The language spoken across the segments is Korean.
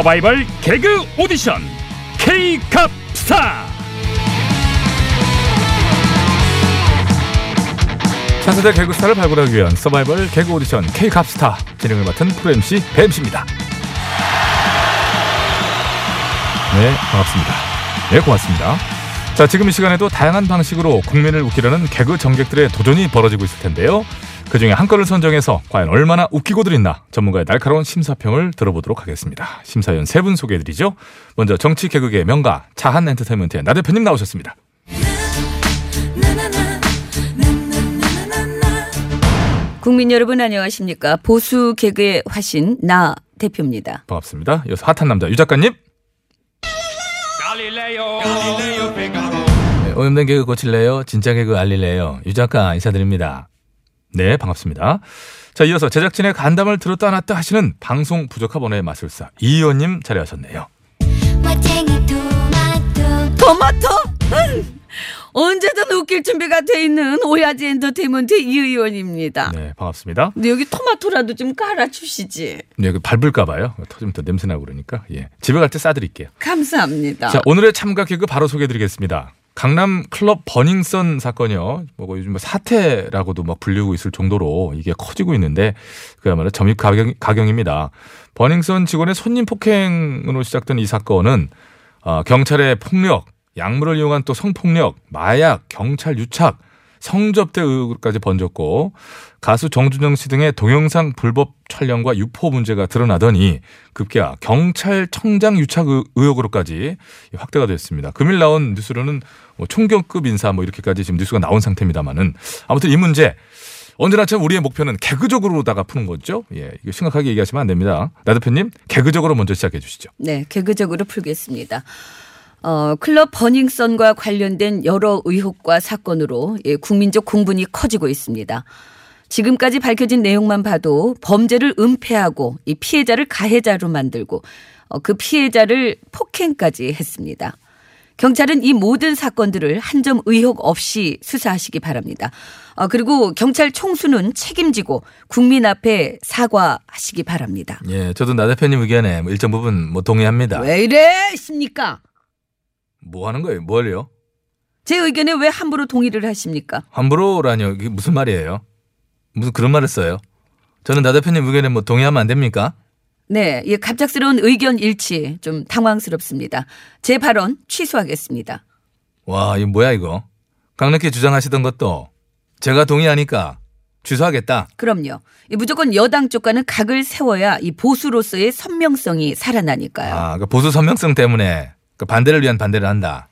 서바이벌 개그 오디션 K캅스타 차세대 개그스타를 발굴하기 위한 서바이벌 개그 오디션 K캅스타 진행을 맡은 프로 MC 뱀씨입니다. 네, 반갑습니다. 네, 고맙습니다. 자, 지금 이 시간에도 다양한 방식으로 국민을 웃기려는 개그 정객들의 도전이 벌어지고 있을 텐데요. 그 중에 한 건을 선정해서 과연 얼마나 웃기고들 있나 전문가의 날카로운 심사평을 들어보도록 하겠습니다. 심사위원 세 분 소개해드리죠. 먼저 정치 개그계 명가 차한 엔터테인먼트의 나 대표님 나오셨습니다. 국민 여러분 안녕하십니까 보수 개그의 화신 나 대표입니다. 반갑습니다. 이어서 핫한 남자 유 작가님. 네, 오염된 개그 고칠래요? 진짜 개그 알릴래요? 유 작가 인사드립니다. 네, 반갑습니다. 자, 이어서 제작진의 간담을 들었다 놨다 하시는 방송 부적합원의 마술사 이 의원님 자리하셨네요. 토마토 토마토 음, 언제든 웃길 준비가 돼 있는 오야지 엔터테인먼트 이 의원입니다. 네, 반갑습니다. 근데 여기 토마토라도 좀 깔아주시지. 네, 그 밟을까봐요. 터지면 또 냄새나고 그러니까. 예. 집에 갈 때 싸드릴게요. 감사합니다. 자, 오늘의 참가 개그 바로 소개해드리겠습니다. 강남 클럽 버닝썬 사건이요. 뭐 요즘 뭐 사태라고도 막 불리고 있을 정도로 이게 커지고 있는데 그야말로 점입 가경, 가경입니다. 버닝썬 직원의 손님 폭행으로 시작된 이 사건은 어, 경찰의 폭력, 약물을 이용한 또 성폭력, 마약, 경찰 유착, 성접대 의혹까지 번졌고 가수 정준영 씨 등의 동영상 불법 촬영과 유포 문제가 드러나더니 급기야 경찰청장 유착 의- 의혹으로까지 확대가 됐습니다. 금일 나온 뉴스로는 뭐 총경급 인사 뭐 이렇게까지 지금 뉴스가 나온 상태입니다만은 아무튼 이 문제 언제나처럼 우리의 목표는 개그적으로다가 푸는 거죠. 예, 이거 심각하게 얘기하시면 안 됩니다. 나 대표님 개그적으로 먼저 시작해 주시죠. 네, 개그적으로 풀겠습니다. 어, 클럽 버닝썬과 관련된 여러 의혹과 사건으로 예, 국민적 공분이 커지고 있습니다. 지금까지 밝혀진 내용만 봐도 범죄를 은폐하고 이 피해자를 가해자로 만들고 어, 그 피해자를 폭행까지 했습니다. 경찰은 이 모든 사건들을 한 점 의혹 없이 수사하시기 바랍니다. 어, 그리고 경찰 총수는 책임지고 국민 앞에 사과하시기 바랍니다. 예, 저도 나 대표님 의견에 뭐 일정 부분 뭐 동의합니다. 왜 이래십니까? 뭐 하는 거예요? 뭘요? 제 의견에 왜 함부로 동의를 하십니까? 함부로라뇨. 이게 무슨 말이에요? 무슨 그런 말을 써요? 저는 나 대표님 의견에 뭐 동의하면 안 됩니까? 네, 이 갑작스러운 의견 일치 좀 당황스럽습니다. 제 발언 취소하겠습니다. 와, 이거 뭐야 이거? 강력히 주장하시던 것도 제가 동의하니까 취소하겠다. 그럼요. 이 무조건 여당 쪽과는 각을 세워야 이 보수로서의 선명성이 살아나니까요. 아, 그 보수 선명성 때문에 그 반대를 위한 반대를 한다.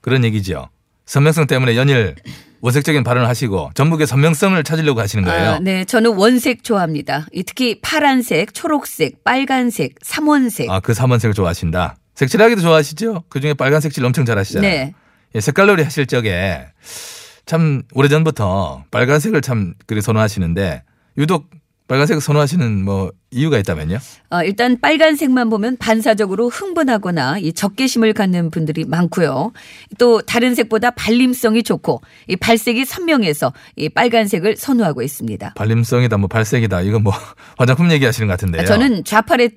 그런 얘기죠. 선명성 때문에 연일 원색적인 발언을 하시고 전북의 선명성을 찾으려고 하시는 거예요. 아, 네, 저는 원색 좋아합니다. 이 특히 파란색, 초록색, 빨간색, 삼원색. 아, 그 삼원색을 좋아하신다. 색칠하기도 좋아하시죠? 그 중에 빨간 색칠 엄청 잘하시잖아요. 네. 예, 색깔놀이 하실 적에 참 오래전부터 빨간색을 참 그리 선호하시는데 유독 빨간색을 선호하시는 뭐 이유가 있다면요? 어, 일단 빨간색만 보면 반사적으로 흥분하거나 이 적개심을 갖는 분들이 많고요. 또 다른 색보다 발림성이 좋고 이 발색이 선명해서 이 빨간색을 선호하고 있습니다. 발림성이다 뭐 발색이다 이거 뭐 화장품 얘기하시는 것 같은데요. 저는 좌팔에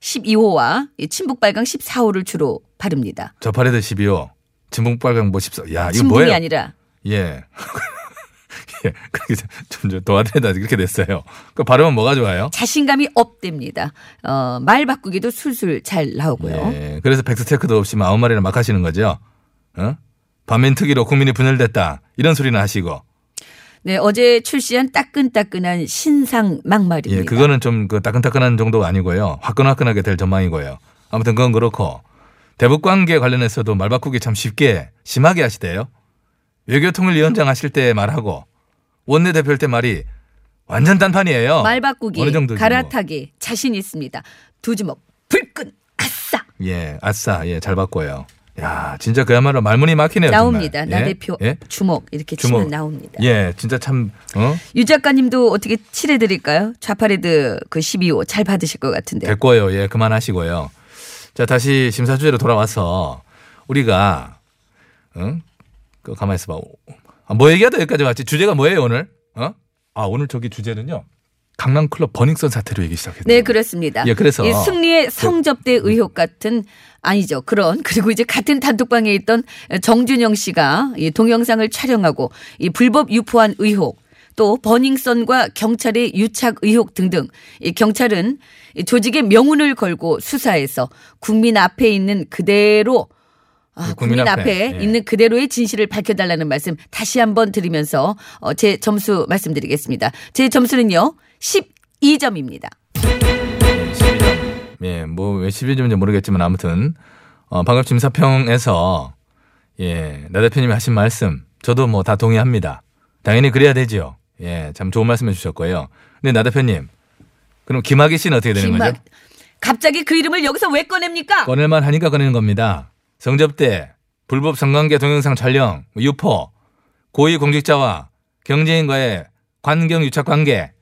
12호와 이 친북 빨강 14호를 주로 바릅니다. 저팔에도 12호, 진북빨강 뭐 14. 야, 이거 친북이 뭐예요? 아니라 예. 예, 그렇게 좀, 좀 도와드리다 이렇게 됐어요. 그 발음은 뭐가 좋아요? 자신감이 업됩니다. 어, 말 바꾸기도 술술 잘 나오고요. 예, 그래서 팩트체크도 없이 뭐 아무 말이나 막 하시는 거죠. 어? 반민 특위로 국민이 분열됐다. 이런 소리나 하시고. 네, 어제 출시한 따끈따끈한 신상 막말입니다. 예, 그거는 좀 그 따끈따끈한 정도가 아니고요. 화끈화끈하게 될 전망이고요. 아무튼 그건 그렇고 대북 관계 관련해서도 말 바꾸기 참 쉽게 심하게 하시대요. 외교통일위원장 하실 때 말하고 원내대표 할때 말이 완전 단판이에요. 말 바꾸기, 어느 정도지 갈아타기 자신 있습니다. 두 주먹 불끈 아싸 뭐. 예, 아싸, 예, 잘 바꿔요. 야, 진짜 그야말로 말문이 막히네요. 나옵니다. 정말. 나 예? 대표 예? 주먹 이렇게 주먹. 치면 나옵니다. 예, 진짜 참 어? 유 작가님도 어떻게 칠해드릴까요? 좌파레드 그 12호 잘 받으실 것 같은데. 됐고요. 예, 그만하시고요. 자, 다시 심사 주제로 돌아와서 우리가 응? 그 가만 있어 봐. 아, 뭐 얘기하다 여기까지 왔지? 주제가 뭐예요, 오늘? 어? 아, 오늘 저기 주제는요. 강남 클럽 버닝썬 사태로 얘기 시작했네요. 네, 그렇습니다. 예, 그래서 이 승리의 성접대 의혹 같은 아니죠. 그런 그리고 이제 같은 단톡방에 있던 정준영 씨가 이 동영상을 촬영하고 이 불법 유포한 의혹 또 버닝썬과 경찰의 유착 의혹 등등 이 경찰은 이 조직의 명운을 걸고 수사해서 국민 앞에 있는 그대로 아, 네, 국민, 국민 앞에, 앞에, 예. 있는 그대로의 진실을 밝혀달라는 말씀 다시 한번 드리면서 어, 제 점수 말씀드리겠습니다. 제 점수는요 12점입니다. 12점. 예, 뭐, 왜 12점인지 모르겠지만 아무튼, 어, 방금 심사평에서, 예, 나 대표님이 하신 말씀, 저도 뭐 다 동의합니다. 당연히 그래야 되죠. 예, 참 좋은 말씀 해 주셨고요. 근데 나 대표님, 그럼 김학의 씨는 어떻게 되는 김학- 거죠? 갑자기 그 이름을 여기서 왜 꺼냅니까? 꺼낼만 하니까 꺼내는 겁니다. 성접대, 불법 성관계 동영상 촬영, 뭐 유포, 고위 공직자와 경제인과의 관경 유착 관계,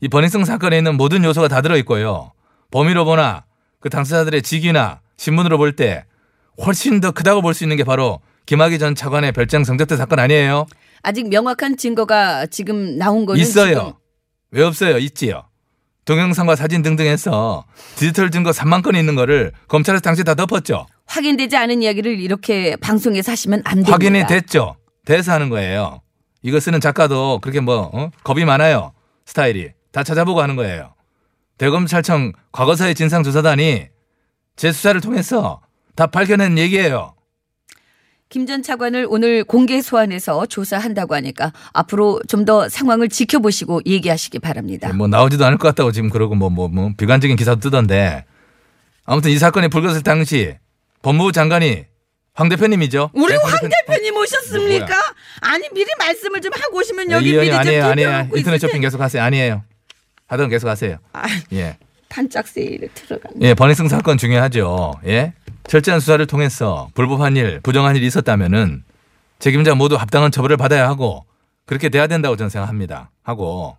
이 버닝썬 사건에 있는 모든 요소가 다 들어있고요. 범위로 보나 그 당사자들의 직위나 신분으로 볼 때 훨씬 더 크다고 볼 수 있는 게 바로 김학의 전 차관의 별장 성접대 사건 아니에요? 아직 명확한 증거가 지금 나온 거는 있어요. 지금 왜 없어요? 있지요. 동영상과 사진 등등 해서 디지털 증거 3만 건이 있는 거를 검찰에서 당시 다 덮었죠. 확인되지 않은 이야기를 이렇게 방송에서 하시면 안 됩니다. 확인이 됐죠. 돼서 하는 거예요. 이거 쓰는 작가도 그렇게 뭐 어? 겁이 많아요. 스타일이 다 찾아보고 하는 거예요. 대검찰청 과거사의 진상조사단이 제 수사를 통해서 다 밝혀낸 얘기예요. 김 전 차관을 오늘 공개 소환해서 조사한다고 하니까 앞으로 좀 더 상황을 지켜보시고 얘기하시기 바랍니다. 뭐 나오지도 않을 것 같다고 지금 그러고 뭐 뭐 뭐 비관적인 기사도 뜨던데 아무튼 이 사건이 불거졌을 당시 법무부 장관이 황 대표님이죠. 우리 네, 황 대표님. 대표님 오셨습니까? 아니 미리 말씀을 좀 하고 오시면 네, 여기 이 미리 의원님 좀 아니에요, 아니에요. 인터넷 쇼핑 계속 하세요. 아니에요. 하던 계속 하세요. 아, 예. 반짝 세일에 들어간. 예, 버닝썬 사건 중요하죠. 예. 철저한 수사를 통해서 불법한 일, 부정한 일이 있었다면은 책임자 모두 합당한 처벌을 받아야 하고 그렇게 돼야 된다고 저는 생각합니다. 하고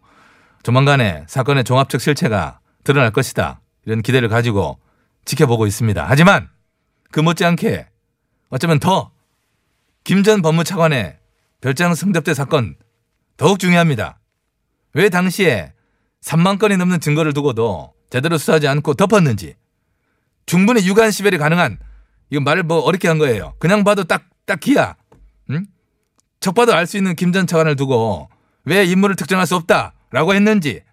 조만간에 사건의 종합적 실체가 드러날 것이다. 이런 기대를 가지고 지켜보고 있습니다. 하지만 그 못지않게 어쩌면 더 김 전 법무차관의 별장 성접대 사건 더욱 중요합니다. 왜 당시에 3만 건이 넘는 증거를 두고도 제대로 수사하지 않고 덮었는지 충분히 유관 시별이 가능한 이거 말을 뭐 어렵게 한 거예요. 그냥 봐도 딱딱 기야. 응? 척 봐도 알 수 있는 김 전 차관을 두고 왜 인물을 특정할 수 없다라고 했는지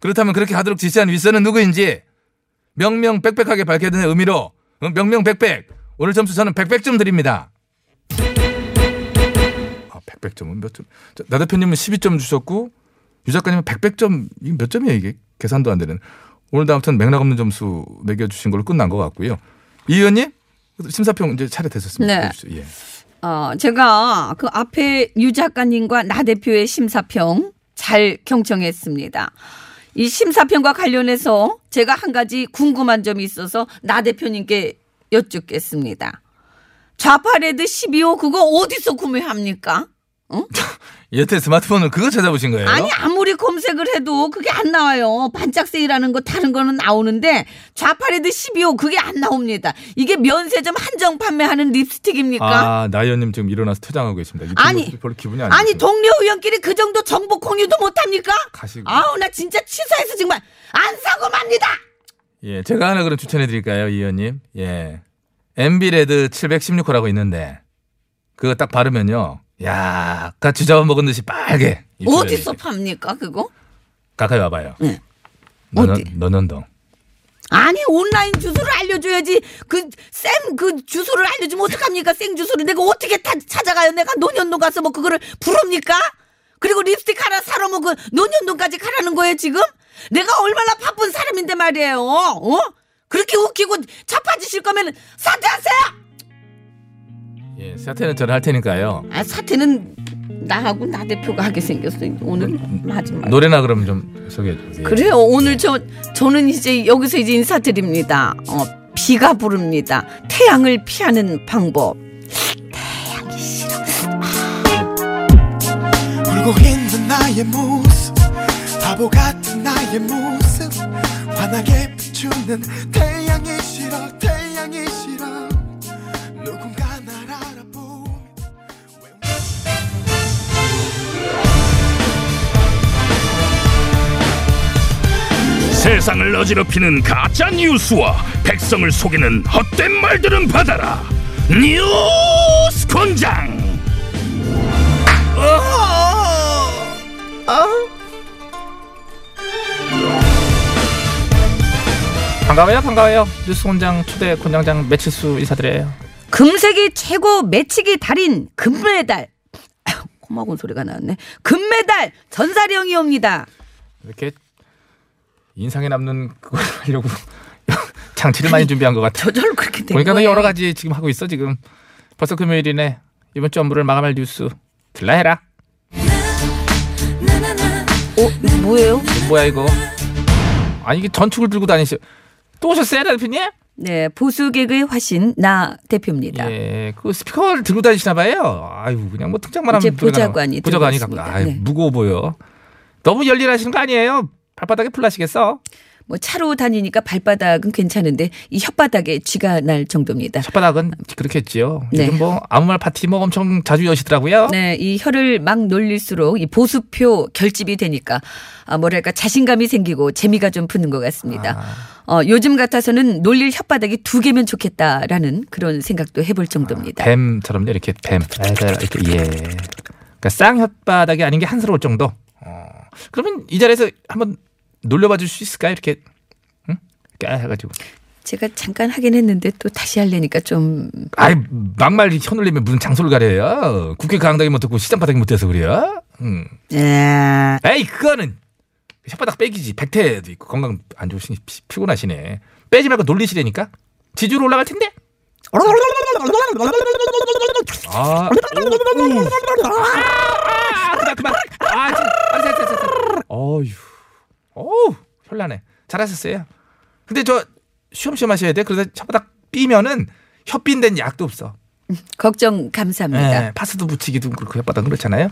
그렇다면 그렇게 하도록 지시한 윗선은 누구인지 명명백백하게 밝혀야 되는 의미로 응? 명명백백 오늘 점수 저는 백백점 드립니다. 아, 백백점은 몇 점? 자, 나 대표님은 12점 주셨고 유 작가님은 100점 이게 몇 점이에요 이게 계산도 안 되는 오늘도 아무튼 맥락 없는 점수 매겨주신 걸로 끝난 것 같고요 이 의원님 심사평 이제 차례 되셨습니다 네. 해주시죠. 예. 어, 제가 그 앞에 유 작가님과 나 대표의 심사평 잘 경청했습니다. 이 심사평과 관련해서 제가 한 가지 궁금한 점이 있어서 나 대표님께 여쭙겠습니다. 좌파레드 12호 그거 어디서 구매합니까? 여태 스마트폰을 그거 찾아보신 거예요? 아니 아무리 검색을 해도 그게 안 나와요. 반짝 세일하는 거 다른 거는 나오는데 좌파레드 12호 그게 안 나옵니다. 이게 면세점 한정 판매하는 립스틱입니까? 아, 나 의원님 지금 일어나서 퇴장하고 계십니다. 이 아니, 모습이 별로 기분이 안 아니 좋죠. 동료 의원끼리 그 정도 정보 공유도 못합니까? 가시고. 아우 나 진짜 취소해서 정말 안 사고 맙니다. 예, 제가 하나 그럼 추천해 드릴까요, 이 의원님? 예. MB레드 716호라고 있는데 그거 딱 바르면요. 야, 아까 주잡아 먹은 듯이 빨개. 어디서. 팝니까 그거? 가까이 와봐요. 네. 너는, 어디? 너는동. 아니 온라인 주소를 알려줘야지 그 쌤 그 주소를 알려주면 어떡합니까 생 주소를 내가 어떻게 다 찾아가요 내가 논현동 가서 뭐 그거를 부릅니까 그리고 립스틱 하나 사러 뭐 그 논현동까지 가라는 거예요 지금 내가 얼마나 바쁜 사람인데 말이에요 어 그렇게 웃기고 자빠지실 거면 사퇴하세요 예, 사태는 저를 할 테니까요. 아 사퇴는 나하고 나 대표가 하게 생겼어요 오늘 마지막 노래나 그럼 좀 소개해 주세요. 그래요. 오늘 저 저는 이제 여기서 이제 인사드립니다. 어, 비가 부릅니다. 태양을 피하는 방법. 울고 있는 나의 모습 바보 같은 나의 모습 환하게 비추는 태 세상을 어지럽히는 가짜 뉴스와 백성을 속이는 헛된 말들은 받아라. 뉴스 권장. 반가워요, 반가워요. 뉴스 공장 초대 권장장 매칠수 인사드려요. 금색이 최고 매치기 달인 금메달. 고마운 소리가 나왔네. 금메달 전사령이 옵니다. 이렇게 인상에 남는 그걸 하려고 장치를 많이 준비한 것 같아. 저절로 그렇게 된 보니까 너 거예요. 여러 가지 지금 하고 있어 지금. 벌써 금요일이네. 이번 주 업무를 마감할 뉴스 들라 해라. 어, 뭐예요? 이거 뭐야 이거? 아니 이게 전축을 들고 다니시. 또 오셨어요, 대표님? 네, 보수 개그의 화신 나 대표입니다. 예, 그 스피커를 들고 다니시나 봐요. 아유, 그냥 뭐 특장만 하면. 보좌관이 보좌관이 갖고. 아유, 네. 무거워 보여. 너무 열일하시는 거 아니에요? 발바닥에 풀 나시겠어? 뭐 차로 다니니까 발바닥은 괜찮은데 이 혓바닥에 쥐가 날 정도입니다. 혓바닥은 그렇게 했지요. 네. 요즘 뭐 아무 말 파티 뭐 엄청 자주 여시더라고요. 네, 이 혀를 막 놀릴수록 이 보수표 결집이 되니까 아, 뭐랄까 자신감이 생기고 재미가 좀 붙는 것 같습니다. 아. 어, 요즘 같아서는 놀릴 혓바닥이 두 개면 좋겠다라는 그런 생각도 해볼 정도입니다. 뱀처럼요, 이렇게 뱀. 이렇게 예. 그러니까 쌍 혓바닥이 아닌 게 한스러울 정도. 어. 그러면 이 자리에서 한번 놀려봐 줄 수 있을까요? 이렇게 응? 이렇게 해가지고. 제가 잠깐 하긴 했는데 또 다시 하려니까 좀 아이 막말 혀놀리면 무슨 장소를 가려요? 국회 강당이 못 듣고 시장 바닥이 못 돼서 그래요? 응. 아, 에이 그거는 혓바닥 빼기지 백태도 있고 건강 안 좋으시니 피- 피곤하시네 빼지 말고 놀리시라니까 지지로 올라갈 텐데 아, 오, 오. 아, 그만 그만 아 지금 알았어 알았어 알았어 어휴 어우 현란해 잘하셨어요 근데 저 쉬엄쉬엄 하셔야 돼 그러다 혓바닥 삐면은 혓빈된 약도 없어 걱정 감사합니다. 네, 파스도 붙이기도 그렇고 혓바닥 그렇잖아요.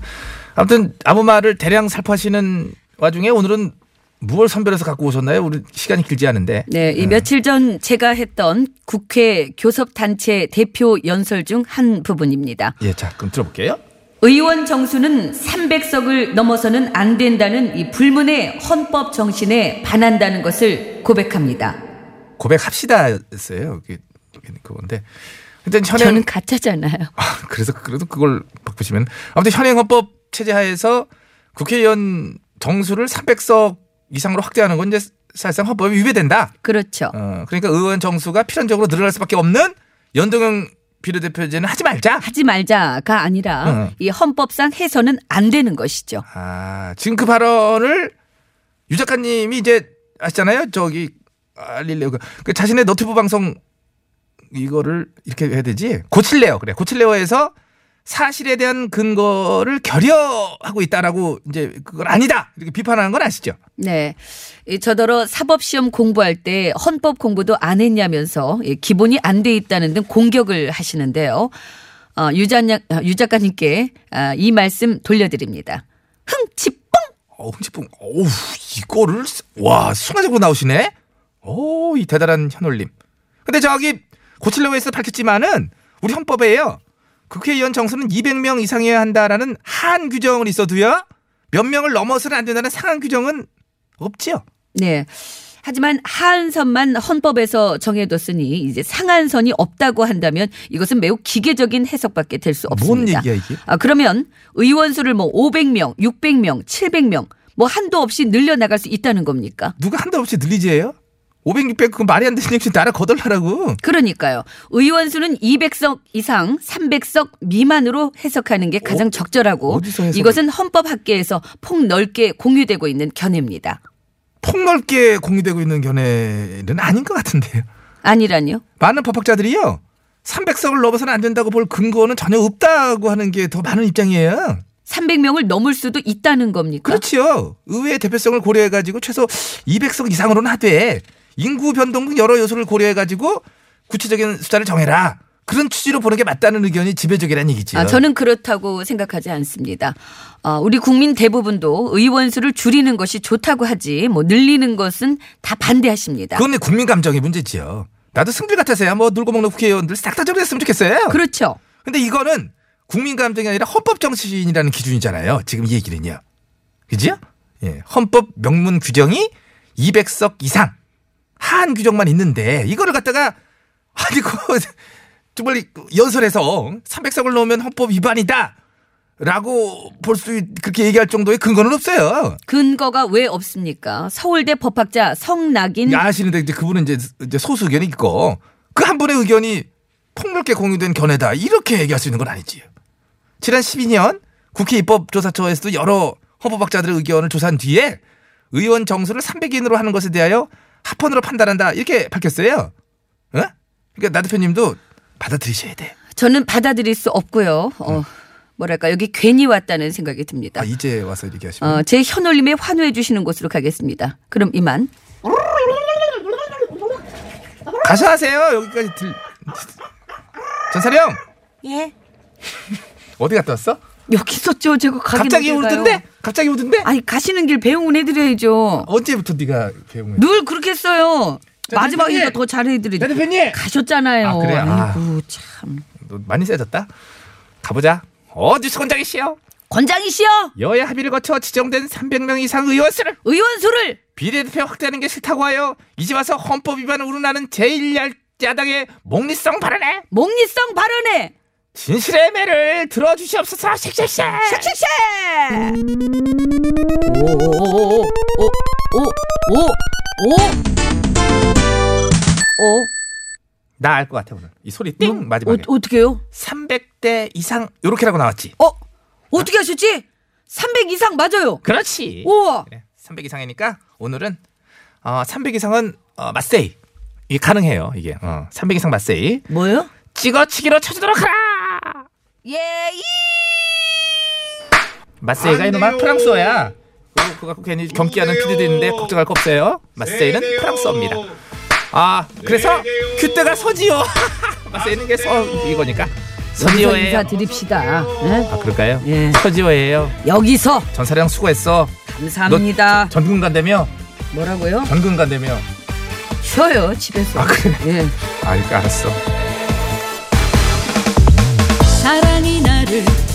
아무튼 아무 말을 대량 살포하시는 와중에 오늘은 무얼 선별해서 갖고 오셨나요? 우리 시간이 길지 않은데. 네, 이 며칠 전 제가 했던 국회 교섭단체 대표 연설 중 한 부분입니다. 예, 자 그럼 들어볼게요. 의원 정수는 300석을 넘어서는 안 된다는 이 불문의 헌법 정신에 반한다는 것을 고백합니다. 고백합시다였어요. 그게 그건데. 근데 현행 저는 가짜잖아요. 아, 그래서 그래도 그걸 바꾸시면 아무튼 현행 헌법 체제 하에서 국회의원 정수를 300석 이상으로 확대하는 건 이제 사실상 헌법에 위배된다. 그렇죠. 어, 그러니까 의원 정수가 필연적으로 늘어날 수밖에 없는 연동형 비례대표제는 하지 말자. 하지 말자가 아니라 응. 이 헌법상 해서는 안 되는 것이죠. 아, 지금 그 발언을 유 작가님이 이제 아시잖아요. 저기 알릴래요. 그 자신의 너튜브 방송 이거를 이렇게 해야 되지. 고칠래요. 그래. 고칠래요에서 사실에 대한 근거를 결여하고 있다라고 이제 그건 아니다. 이렇게 비판하는 건 아시죠? 네. 이 저더러 사법시험 공부할 때 헌법 공부도 안 했냐면서 이 기본이 안 돼 있다는 등 공격을 하시는데요. 어, 유, 작가, 유 작가님께 아, 이 말씀 돌려드립니다. 흥치뽕! 어, 흥치풍. 어우, 이거를 와, 순간적으로 나오시네. 오, 이 대단한 현올림. 근데 저기 고칠려고 해서 밝혔지만은 우리 헌법에요. 국회의원 정수는 200명 이상이어야 한다라는 한 규정은 있어도요. 몇 명을 넘어서는 안 된다는 상한 규정은 없지요. 네. 하지만 하한선만 헌법에서 정해뒀으니 이제 상한선이 없다고 한다면 이것은 매우 기계적인 해석밖에 될수뭔 없습니다. 얘기야 이게? 아, 그러면 의원 수를 뭐 500명, 600명, 700명 뭐 한도 없이 늘려 나갈 수 있다는 겁니까? 누가 한도 없이 늘리지예요? 500, 600 그건 말이 안 되는 얘기 나라 거덜나라고. 그러니까요. 의원 수는 200석 이상, 300석 미만으로 해석하는 게 가장 적절하고 어디서 해석을- 이것은 헌법 학계에서 폭넓게 공유되고 있는 견해입니다. 폭넓게 공유되고 있는 견해는 아닌 것 같은데요. 아니라니요? 많은 법학자들이요. 300석을 넘어서는 안 된다고 볼 근거는 전혀 없다고 하는 게 더 많은 입장이에요. 300명을 넘을 수도 있다는 겁니까? 그렇지요. 의회의 대표성을 고려해가지고 최소 200석 이상으로는 하되 인구 변동 등 여러 요소를 고려해 가지고 구체적인 숫자를 정해라. 그런 취지로 보는 게 맞다는 의견이 지배적이라는 얘기지요. 아, 저는 그렇다고 생각하지 않습니다. 아, 우리 국민 대부분도 의원 수를 줄이는 것이 좋다고 하지 뭐 늘리는 것은 다 반대하십니다. 그건 내 국민 감정의 문제지요. 나도 승질 같아서야 뭐 놀고 먹는 국회의원들 싹 다 정리했으면 좋겠어요. 그렇죠. 근데 이거는 국민 감정이 아니라 헌법 정신이라는 기준이잖아요. 지금 이 얘기는요. 그지요? 예. 헌법 명문 규정이 200석 이상 한 규정만 있는데 이거를 갖다가 아니 그 정말 연설에서 300석을 넣으면 헌법 위반이다. 라고 볼 수 그렇게 얘기할 정도의 근거는 없어요. 근거가 왜 없습니까? 서울대 법학자 성낙인 아시는데 이제 그분은 이제, 이제 소수 의견이 있고 그 한 분의 의견이 폭넓게 공유된 견해다 이렇게 얘기할 수 있는 건 아니지요. 지난 12년 국회 입법조사처에서도 여러 헌법학자들의 의견을 조사한 뒤에 의원 정수를 300인으로 하는 것에 대하여 합헌으로 판단한다 이렇게 밝혔어요. 어? 그러니까 나 대표님도 받아들이셔야 돼. 저는 받아들일 수 없고요. 어, 뭐랄까 여기 괜히 왔다는 생각이 듭니다. 아 이제 와서 이렇게 하시면 어, 제 현올림에 환호해 주시는 곳으로 가겠습니다. 그럼 이만. 가서 하세요. 여기까지 들. 전사령 예. 어디 갔다 왔어? 여기 있었죠. 제가 갑자기? 오던데? 갑자기 오던데? 아니 가시는 길 배웅은 해드려야죠. 언제부터 네가 배웅을? 늘 그렇게 했어요. 자, 마지막이니까! 더 잘해드리죠. 나 대표님! 가셨잖아요. 아, 그래? 아. 아이고 참. 너 많이 세졌다. 가보자. 어디 수권장이시여? 권장이시여 여야 합의를 거쳐 지정된 300명 이상 의원 수를 의원수를 비례대표 확대하는 게 싫다고 하여 이제 와서 헌법 위반을 우려나는 제1야당의 목리성 발언에 목리성 발언에 진실의 매를 들어주시옵소서. 씩씩씩. 씩씩씩 오오오오오오오 나 알 것 같아 오늘. 이 소리 띵 마지막에. 어, 어떻게요? 300대 이상 요렇게라고 나왔지. 어 어떻게 하셨지? 300 이상 맞아요. 그렇지. 우와 그래, 300 이상이니까 오늘은 어, 300 이상은 어, 맞세이. 이게 가능해요. 이게 어, 300 이상 맞세이. 뭐요? 찍어치기로 쳐주도록 하라. 예이 맞세이가 이놈아 프랑스어야. 그거, 그거 갖고 괜히 경기하는 피디도 있는데 걱정할 거 없어요. 맞세이는 프랑스어입니다. 아 그래서 큐대가 서지요. 맞세이는 게 서 이거니까 여기서 서지요예요. 인사 드립시다. 네? 아 그럴까요? 예. 서지요예요. 여기서 전사령 수고했어. 감사합니다. 전군 간다며? 뭐라고요? 전군 간다며? 쉬어요 집에서. 아 그래? 예. 아 알았어. 사랑이 나를 울려